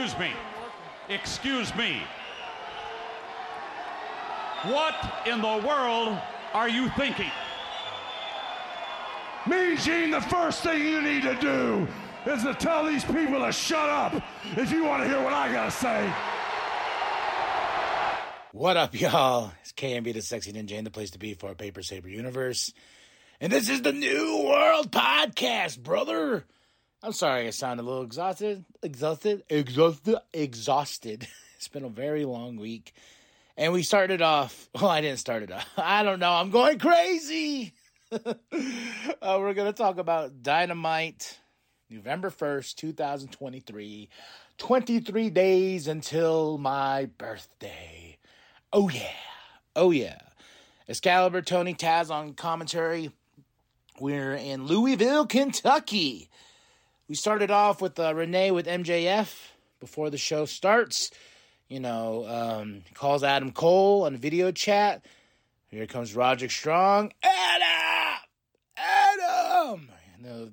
Excuse me. Excuse me. What in the world are you thinking? Me, Gene, the first thing you need to do is to tell these people to shut up if you want to hear what I gotta say. What up, y'all? It's KMB the Sexy Ninja and the place to be for a Paper Saber universe. And this is the New World Podcast, brother. I'm sorry I sound a little exhausted. Exhausted? Exhausted? Exhausted. It's been a very long week. And we started off, well, I didn't start it off. I don't know. I'm going crazy. uh, we're going to talk about Dynamite, November 1st, 2023. 23 days until my birthday. Oh, yeah. Oh, yeah. Excalibur, Tony Taz on commentary. We're in Louisville, Kentucky. We started off with uh, Renee with MJF before the show starts. You know, um, calls Adam Cole on video chat. Here comes Roderick Strong. Adam! Adam! You know,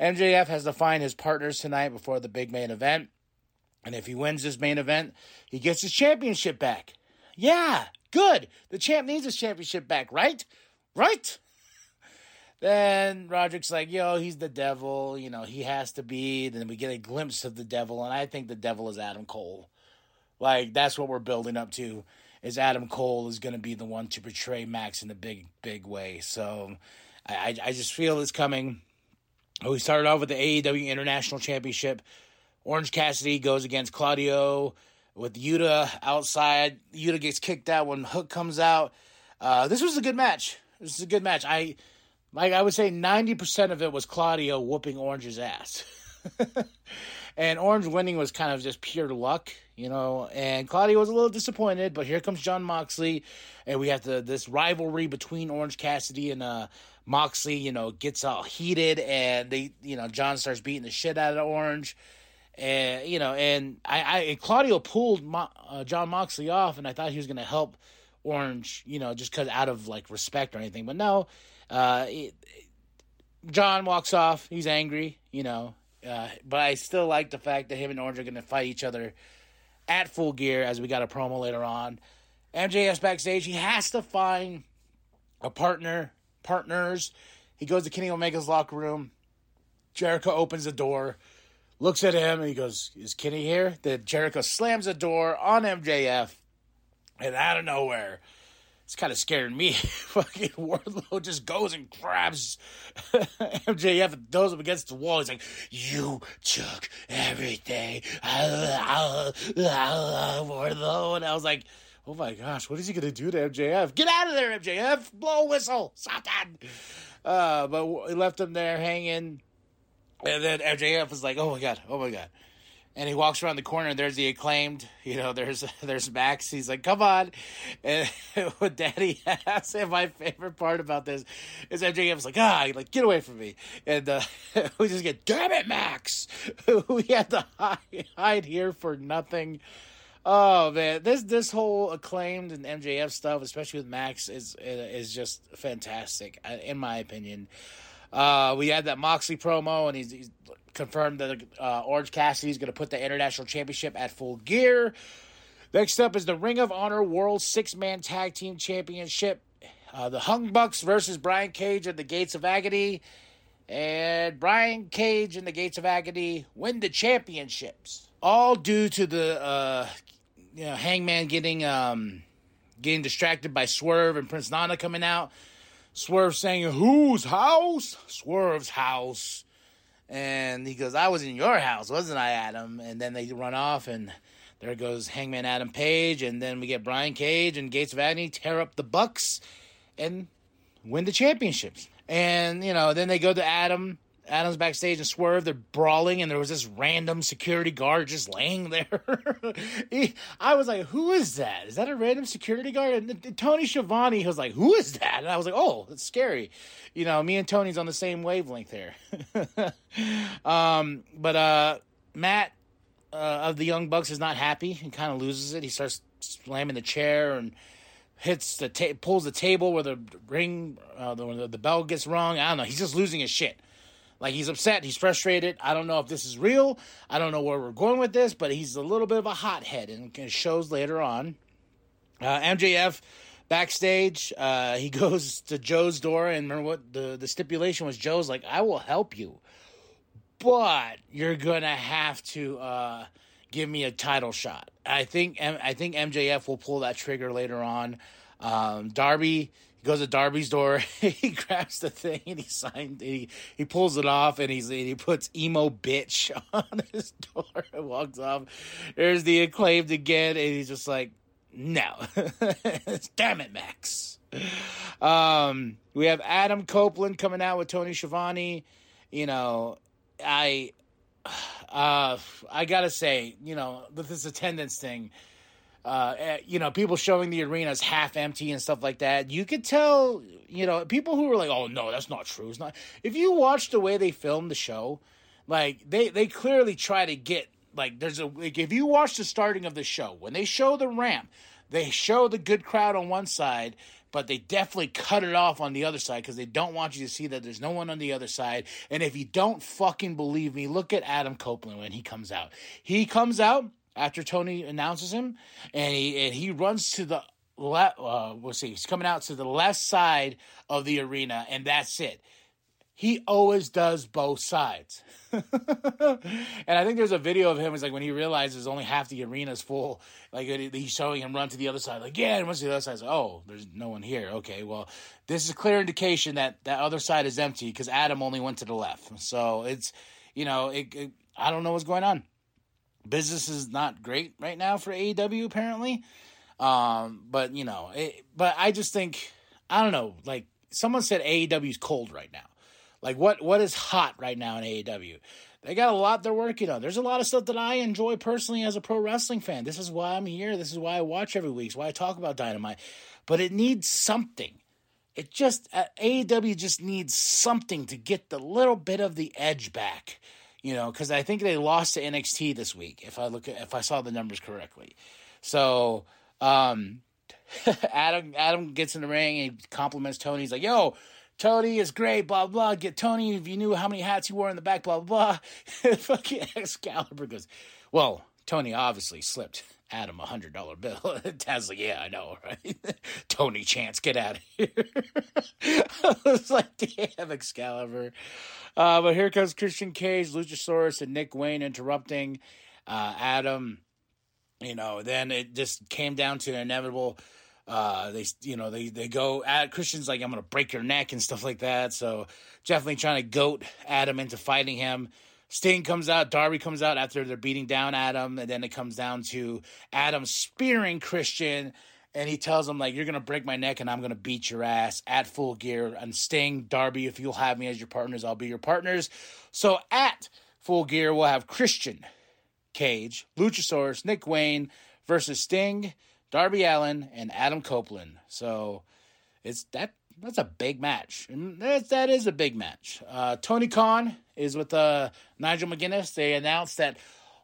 MJF has to find his partners tonight before the big main event. And if he wins this main event, he gets his championship back. Yeah, good. The champ needs his championship back, right? Right? Then Roderick's like, yo, he's the devil. You know, he has to be. Then we get a glimpse of the devil, and I think the devil is Adam Cole. Like, that's what we're building up to, is Adam Cole is going to be the one to portray Max in a big, big way. So I, I just feel it's coming. We started off with the AEW International Championship. Orange Cassidy goes against Claudio with Yuta outside. Yuta gets kicked out when Hook comes out. Uh, this was a good match. This is a good match. I like I would say 90% of it was Claudio whooping Orange's ass. and Orange winning was kind of just pure luck, you know. And Claudio was a little disappointed, but here comes Jon Moxley, and we have this rivalry between Orange Cassidy and uh, Moxley. You know, gets all heated, and they, you know, Jon starts beating the shit out of Orange, and you know, and I, I and Claudio pulled Mo, uh, Jon Moxley off, and I thought he was going to help Orange, you know, just because out of like respect or anything, but no. Uh, Jon walks off. He's angry, you know. Uh, but I still like the fact that him and Orange are going to fight each other at full gear as we got a promo later on. MJF's backstage. He has to find a partner, partners. He goes to Kenny Omega's locker room. Jericho opens the door, looks at him, and he goes, Is Kenny here? Then Jericho slams the door on MJF, and out of nowhere, it's kind of scaring me. Fucking Wardlow just goes and grabs MJF and throws him against the wall. He's like, "You took everything, Wardlow." And I was like, "Oh my gosh, what is he gonna do to MJF? Get out of there, MJF! Blow whistle, something." Uh, but he left him there hanging, and then MJF was like, "Oh my god, oh my god." And he walks around the corner and there's the acclaimed you know there's there's max. He's like come on. And what daddy has and my favorite part about this is mjf's like ah like get away from me. And uh, we just get damn it max. We had to hide, hide here for nothing. Oh man. This this whole acclaimed and mjf stuff especially with max is is just fantastic uh, in my opinion uh, we had that Moxley promo, and he's, he's confirmed that uh, Orange Cassidy is going to put the International Championship at full gear. Next up is the Ring of Honor World Six Man Tag Team Championship. Uh, the Hung Bucks versus Brian Cage at the Gates of Agony. And Brian Cage and the Gates of Agony win the championships. All due to the uh, you know, Hangman getting um, getting distracted by Swerve and Prince Nana coming out. Swerve saying, Whose house? Swerve's house. And he goes, I was in your house, wasn't I, Adam? And then they run off, and there goes Hangman Adam Page, and then we get Brian Cage and Gates of Agony tear up the Bucks and win the championships. And, you know, then they go to Adam. Adam's backstage and Swerve, they're brawling, and there was this random security guard just laying there. he, I was like, "Who is that? Is that a random security guard?" And Tony Schiavone was like, "Who is that?" And I was like, "Oh, it's scary." You know, me and Tony's on the same wavelength there. um, but uh, Matt uh, of the Young Bucks is not happy and kind of loses it. He starts slamming the chair and hits the ta- pulls the table where the ring uh, the, the bell gets rung. I don't know. He's just losing his shit. Like he's upset, he's frustrated. I don't know if this is real. I don't know where we're going with this, but he's a little bit of a hothead, and it shows later on. Uh, MJF backstage, uh, he goes to Joe's door, and remember what the the stipulation was? Joe's like, "I will help you, but you're gonna have to uh, give me a title shot." I think I think MJF will pull that trigger later on. Um, Darby goes to Darby's door. he grabs the thing and he signs. He he pulls it off and he's he puts emo bitch on his door and walks off. There's the acclaimed again, and he's just like, no, damn it, Max. Um, we have Adam Copeland coming out with Tony Schiavone. You know, I uh I gotta say, you know, with this attendance thing uh, you know, people showing the arenas half empty and stuff like that. You could tell, you know, people who were like, "Oh no, that's not true." It's not. If you watch the way they filmed the show, like they they clearly try to get like there's a like if you watch the starting of the show when they show the ramp, they show the good crowd on one side. But they definitely cut it off on the other side because they don't want you to see that there's no one on the other side. And if you don't fucking believe me, look at Adam Copeland when he comes out. He comes out after Tony announces him, and he and he runs to the left. Uh, we'll see. He's coming out to the left side of the arena, and that's it. He always does both sides, and I think there's a video of him. It's like when he realizes only half the arena's full. Like he's showing him run to the other side. Like yeah, and once the other side. like, oh, there's no one here. Okay, well, this is a clear indication that that other side is empty because Adam only went to the left. So it's you know, it, it, I don't know what's going on business is not great right now for AEW apparently. Um, but you know, it, but I just think I don't know. Like someone said, AEW is cold right now. Like what what is hot right now in AEW? They got a lot they're working on. There's a lot of stuff that I enjoy personally as a pro wrestling fan. This is why I'm here. This is why I watch every week. It's why I talk about Dynamite. But it needs something. It just uh, AEW just needs something to get the little bit of the edge back you know, because I think they lost to NXT this week. If I look at if I saw the numbers correctly, so um, Adam Adam gets in the ring and he compliments Tony. He's like, "Yo." Tony is great, blah blah. Get Tony if you knew how many hats he wore in the back, blah blah. Fucking Excalibur goes, well, Tony obviously slipped Adam a hundred dollar bill. Like, yeah, I know, right? Tony Chance, get out of here. I was like, damn, Excalibur. Uh, but here comes Christian Cage, Luchasaurus, and Nick Wayne interrupting uh, Adam. You know, then it just came down to an inevitable. Uh, they, you know, they they go at Christian's like, I'm gonna break your neck and stuff like that. So definitely trying to goat Adam into fighting him. Sting comes out, Darby comes out after they're beating down Adam, and then it comes down to Adam spearing Christian and he tells him like you're gonna break my neck and I'm gonna beat your ass at full gear. And Sting Darby if you'll have me as your partners I'll be your partners. So at full gear we'll have Christian Cage Luchasaurus Nick Wayne versus Sting Darby Allin, and Adam Copeland. So it's that that's a big match. And that, that is a big match. Uh, Tony Khan is with uh, Nigel McGuinness they announced that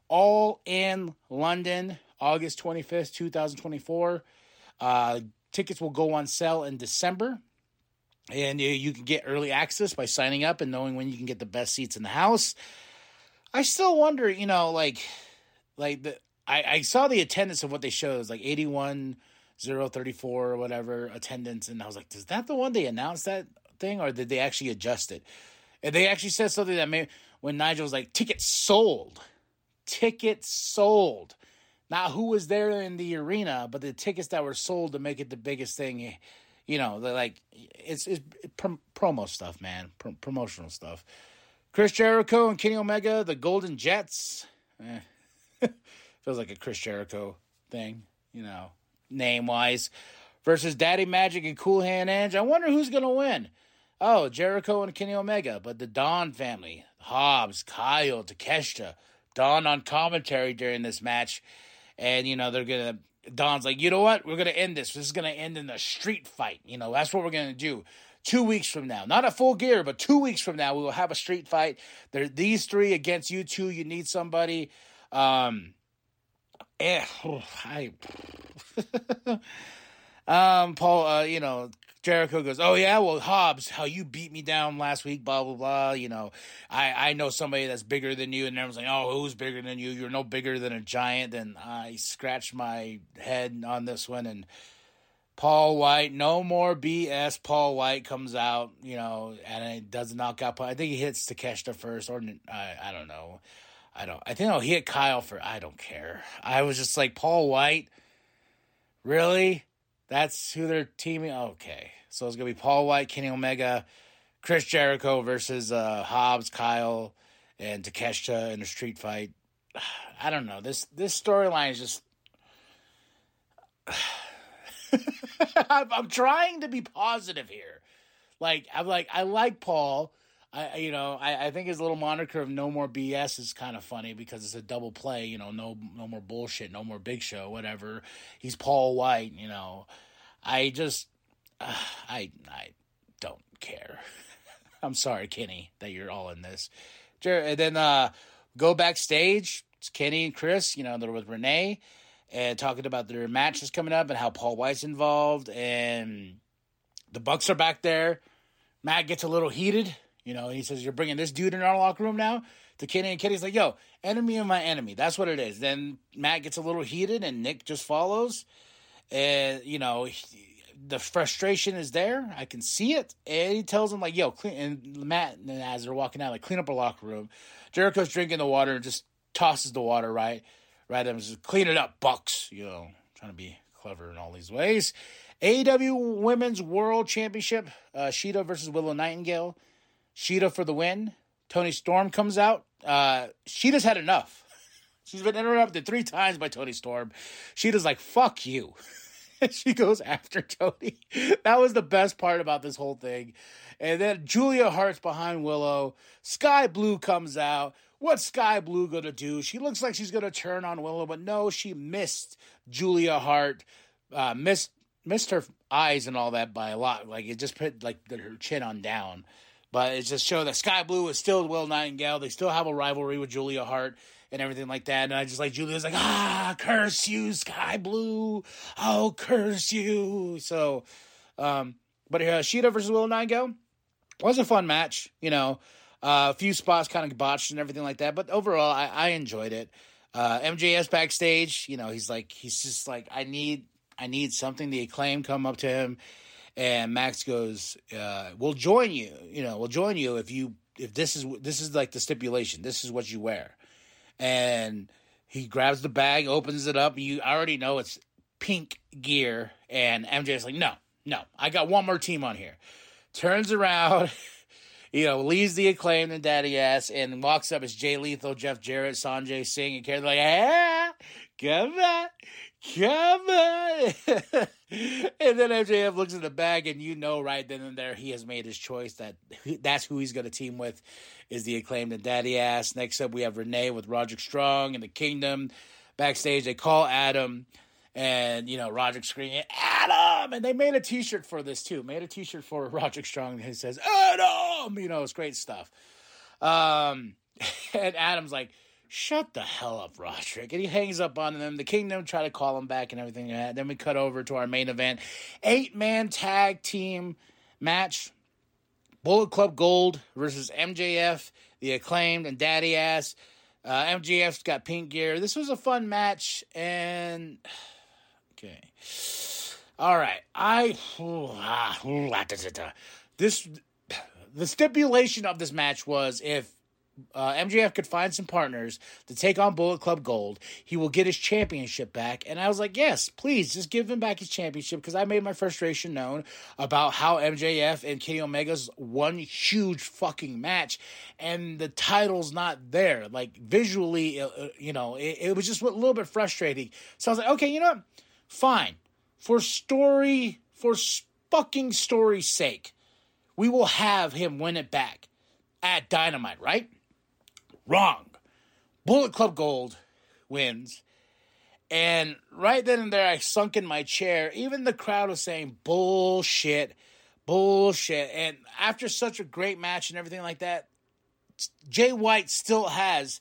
all in London August 25th 2024 uh, tickets will go on sale in December. And you, you can get early access by signing up and knowing when you can get the best seats in the house. I still wonder, you know, like, like the I, I saw the attendance of what they showed. It was like 81, 034 or whatever attendance. And I was like, is that the one they announced that thing or did they actually adjust it? And they actually said something that made when Nigel was like, tickets sold. Tickets sold not who was there in the arena, but the tickets that were sold to make it the biggest thing. You know, like it's, it's promo stuff, man, promotional stuff. Chris Jericho and Kenny Omega, the Golden Jets. Eh. Feels like a Chris Jericho thing, you know, name wise. Versus Daddy Magic and Cool Hand Ang. I wonder who's going to win. Oh, Jericho and Kenny Omega, but the Don family, Hobbs, Kyle, Takeshita, Don on commentary during this match and you know they're gonna Don's like, you know what? We're gonna end this. This is gonna end in a street fight. You know, that's what we're gonna do. Two weeks from now, not a full gear, but two weeks from now, we will have a street fight. There, these three against you two. You need somebody. Um, eh, I, um, Paul, uh, you know, Jericho goes, "Oh yeah, well Hobbs, how you beat me down last week, blah blah blah. You know, I I know somebody that's bigger than you." And everyone's like, "Oh, who's bigger than you? You're no bigger than a giant." And I scratched my head on this one, and Paul White, no more BS. Paul White comes out, you know, and it does knock out. I think he hits Takeshita first, or I I don't know. I don't. I think oh, I'll hit Kyle for. I don't care. I was just like Paul White. Really? That's who they're teaming. Okay, so it's gonna be Paul White, Kenny Omega, Chris Jericho versus uh, Hobbs, Kyle, and Takeshita in a street fight. I don't know. This this storyline is just. I'm, I'm trying to be positive here. Like I'm like I like Paul. I you know I, I think his little moniker of no more BS is kind of funny because it's a double play. You know, no no more bullshit, no more Big Show, whatever. He's Paul White. You know, I just uh, I I don't care. I'm sorry, Kenny, that you're all in this. And then uh, go backstage. It's Kenny and Chris. You know, they're with Renee and talking about their matches coming up and how Paul White's involved and the Bucks are back there. Matt gets a little heated you know, he says, You're bringing this dude in our locker room now? To Kenny, and Kenny's like, Yo, enemy of my enemy. That's what it is. Then Matt gets a little heated, and Nick just follows. And, you know, he, the frustration is there. I can see it. And he tells him, like, Yo, clean. And Matt, and as they're walking out, like, clean up our locker room. Jericho's drinking the water and just tosses the water right. Right. And says, Clean it up, Bucks. You know, trying to be clever in all these ways. AEW Women's World Championship, uh, Shida versus Willow Nightingale. Shida for the win. Toni Storm comes out. Uh, Shida's had enough. She's been interrupted three times by Toni Storm. Shida's like, fuck you. she goes after Tony. That was the best part about this whole thing. And then Julia Hart's behind Willow. Skye Blue comes out. What's Skye Blue going to do? She looks like she's going to turn on Willow, but no, she missed Julia Hart. Uh, missed missed her eyes and all that by a lot. Like it just put like her chin on down. But it just showed that Skye Blue is still Will Nightingale. They still have a rivalry with Julia Hart and everything like that. And I just like Julia's like, ah, curse you, Skye Blue. Oh, curse you. So, um, but uh, Shida versus Will Nightingale was a fun match. You know, uh, a few spots kind of botched and everything like that. But overall, I, I enjoyed it. Uh, MJF backstage, you know, he's like, he's just like, I need, I need something. The acclaim come up to him and Max goes, uh, "We'll join you. You know, we'll join you if you if this is this is like the stipulation. This is what you wear." And he grabs the bag, opens it up. You already know it's pink gear, and MJ's like, "No, no, I got one more team on here." Turns around. you know, leaves the acclaim and daddy ass and walks up as Jay Lethal, Jeff Jarrett, Sanjay Singh, and Karen like, ah, come on, on. and then MJF looks at the bag, and you know right then and there he has made his choice that that's who he's going to team with is the acclaimed and daddy ass. Next up, we have Renee with Roderick Strong and the Kingdom. Backstage, they call Adam, and you know Roderick screaming Adam, and they made a T-shirt for this too. Made a T-shirt for Roderick Strong that says Adam. You know, it's great stuff. Um, and Adam's like shut the hell up, Roderick. And he hangs up on them. The Kingdom try to call him back and everything like that. Then we cut over to our main event. Eight man tag team match. Bullet Club Gold versus MJF, the acclaimed and daddy ass. Uh, MJF's got pink gear. This was a fun match, and okay, all right. I this the stipulation of this match was if uh, MJF could find some partners to take on Bullet Club Gold, he will get his championship back. And I was like, yes, please, just give him back his championship because I made my frustration known about how MJF and Kenny Omega's one huge fucking match and the title's not there. Like visually, uh, uh you know, it, it was just a little bit frustrating. So I was like, okay, you know what? Fine. For story, for fucking story's sake, we will have him win it back at Dynamite, right? Wrong. Bullet Club Gold wins. And right then and there, I sunk in my chair. Even the crowd was saying, bullshit, bullshit. And after such a great match and everything like that, Jay White still has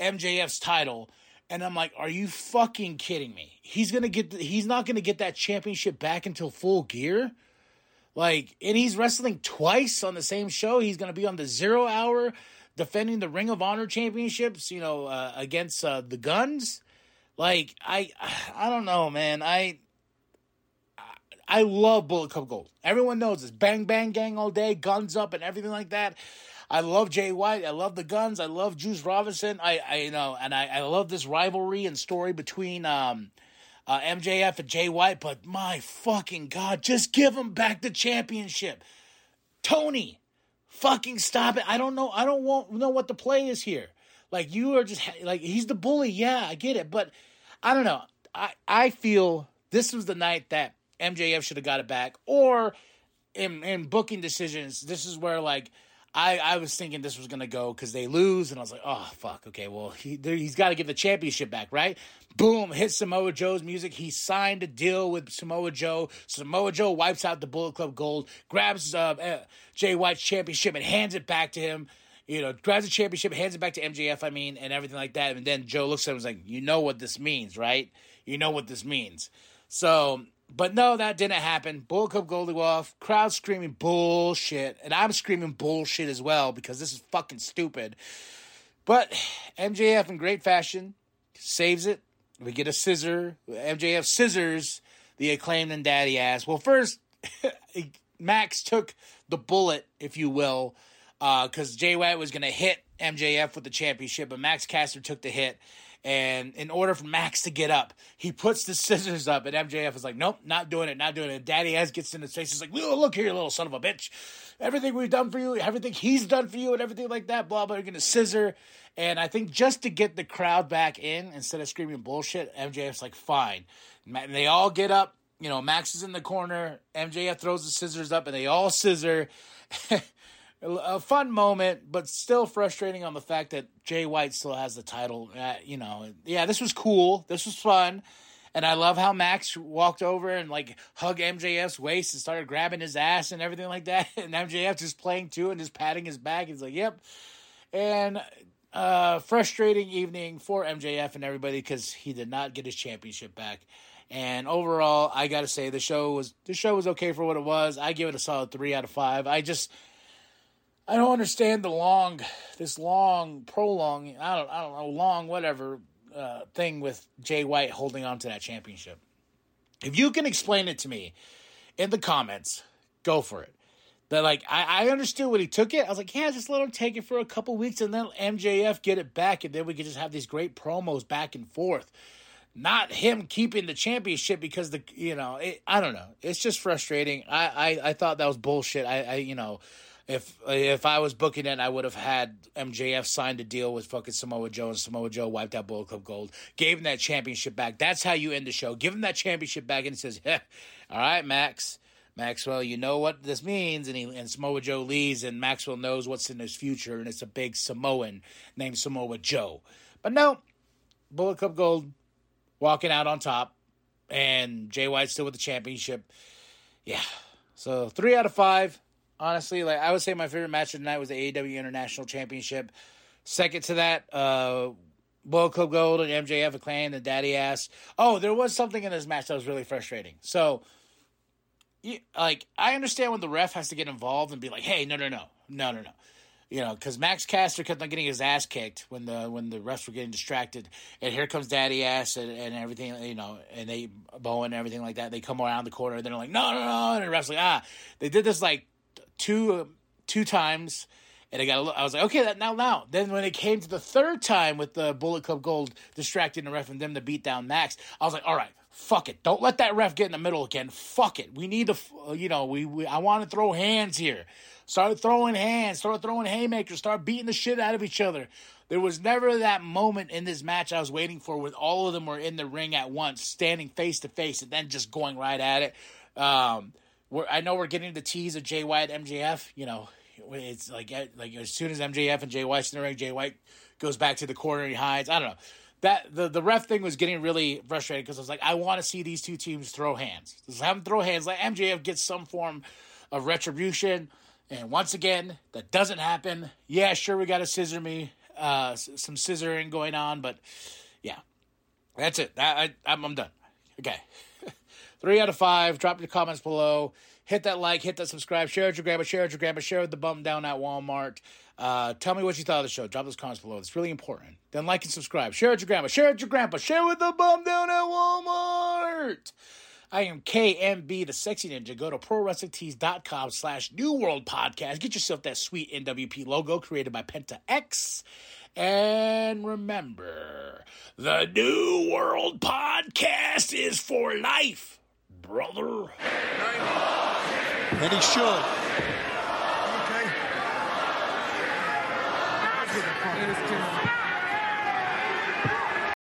MJF's title. And I'm like, are you fucking kidding me? He's gonna get, he's not gonna get that championship back until full gear. Like, and he's wrestling twice on the same show. He's to be on the Zero Hour defending the Ring of Honor championships, you know, uh, against uh, the Guns. Like, I, I don't know, man. I, I love Bullet Club Gold. Everyone knows this. Bang Bang Gang all day, guns up, and everything like that. I love Jay White. I love the guns. I love Juice Robinson. I, I you know, and I, I love this rivalry and story between um, uh, MJF and Jay White. But my fucking god, just give him back the championship, Tony. Fucking stop it. I don't know. I don't want know what the play is here. Like you are just like he's the bully. Yeah, I get it, but I don't know. I I feel this was the night that MJF should have got it back, or in in booking decisions, this is where like I, I was thinking this was gonna go because they lose, and I was like, oh fuck, okay, well he he's got to give the championship back, right? Boom, hit Samoa Joe's music. He signed a deal with Samoa Joe. Samoa Joe wipes out the Bullet Club Gold, grabs uh, uh, Jay White's championship and hands it back to him. You know, grabs the championship, hands it back to MJF. I mean, and everything like that. And then Joe looks at him and is like, "You know what this means, right? You know what this means." So but no, that didn't happen. Bullet Club Gold off, crowd screaming bullshit, and I'm screaming bullshit as well because this is fucking stupid. But MJF in great fashion saves it. We get a scissor. MJF scissors the acclaimed and daddy ass. Well, first, Max took the bullet, if you will, because uh, Jay White was going to hit MJF with the championship, but Max Caster took the hit. And in order for Max to get up, he puts the scissors up, and MJF is like, "Nope, not doing it, not doing it." Daddy Ass gets in his face. He's like, "Oh, look here, little son of a bitch! Everything we've done for you, everything he's done for you, and everything like that." Blah blah. You're gonna scissor, and I think just to get the crowd back in instead of screaming bullshit, MJF's like, "Fine." And they all get up. You know, Max is in the corner. MJF throws the scissors up, and they all scissor. a fun moment, but still frustrating on the fact that Jay White still has the title. Uh, you know, yeah, this was cool. This was fun. And I love how Max walked over and like hugged MJF's waist and started grabbing his ass and everything like that. And MJF just playing too and just patting his back. He's like, yep. And uh, frustrating evening for MJF and everybody because he did not get his championship back. And overall, I gotta say the show was the show was okay for what it was. I give it a solid three out of five. I just I don't understand the long, this long, prolong, I don't, I don't know, long, whatever uh, thing with Jay White holding on to that championship. If you can explain it to me in the comments, go for it. That like I, I understood when he took it. I was like, yeah, just let him take it for a couple weeks and then MJF get it back, and then we could just have these great promos back and forth. Not him keeping the championship because the you know it, I don't know. It's just frustrating. I, I I thought that was bullshit. I I you know if if I was booking it, I would have had MJF signed a deal with fucking Samoa Joe, and Samoa Joe wiped out Bullet Club Gold, gave him that championship back. That's how you end the show. Give him that championship back, and he says, "All right, Max." Maxwell, you know what this means, and he and Samoa Joe leaves, and Maxwell knows what's in his future, and it's a big Samoan named Samoa Joe. But no, Bullet Club Gold walking out on top, and Jay White still with the championship. Yeah, so three out of five honestly. Like I would say my favorite match of the night was the AEW International Championship. Second to that, uh Bullet Club Gold and MJF acclaim the daddy ass. Oh, there was something in this match that was really frustrating. So like I understand when the ref has to get involved and be like, "Hey, no, no, no, no, no, no," you know, because Max Caster kept on getting his ass kicked when the when the refs were getting distracted, and here comes Daddy Ass and, and everything, you know, and they Bowen and everything like that. They come around the corner, and they're like, "No, no, no," and the refs like, "Ah," they did this like two two times, and I got. I was like, okay, that now now. Then when it came to the third time with the Bullet Club Gold distracting the ref and them to beat down Max, I was like, all right, fuck it. Don't let that ref get in the middle again. Fuck it. We need to, you know, we, we I want to throw hands here. Start throwing hands. Start throwing haymakers. Start beating the shit out of each other. There was never that moment in this match I was waiting for where all of them were in the ring at once, standing face to face, and then just going right at it. Um, we're, I know we're getting the tease of Jay White MJF. You know, it's like like as soon as MJF and Jay White's in the ring, Jay White goes back to the corner, and he hides. I don't know. That the, the ref thing was getting really frustrating because I was like, I want to see these two teams throw hands. Just have them throw hands. Like MJF gets some form of retribution. And once again, that doesn't happen. Yeah, sure, we got a scissor me, uh, some scissoring going on, but yeah, that's it. I, I, I'm, I'm done. Okay. Three out of five. Drop your comments below. hit that like, hit that subscribe, share it your grandma, share it your grandma, share the bum down at Walmart. Uh, tell me what you thought of the show. Drop those comments below. It's really important. Then like and subscribe. Share it your grandma. Share it your grandpa. Share it with the bum down at Walmart. I am KMB, the sexy ninja. Go to prowrestlingtees.com slash New World Podcast. Get yourself that sweet NWP logo created by Penta X. And remember, the New World Podcast is for life, brother. And he should. Okay.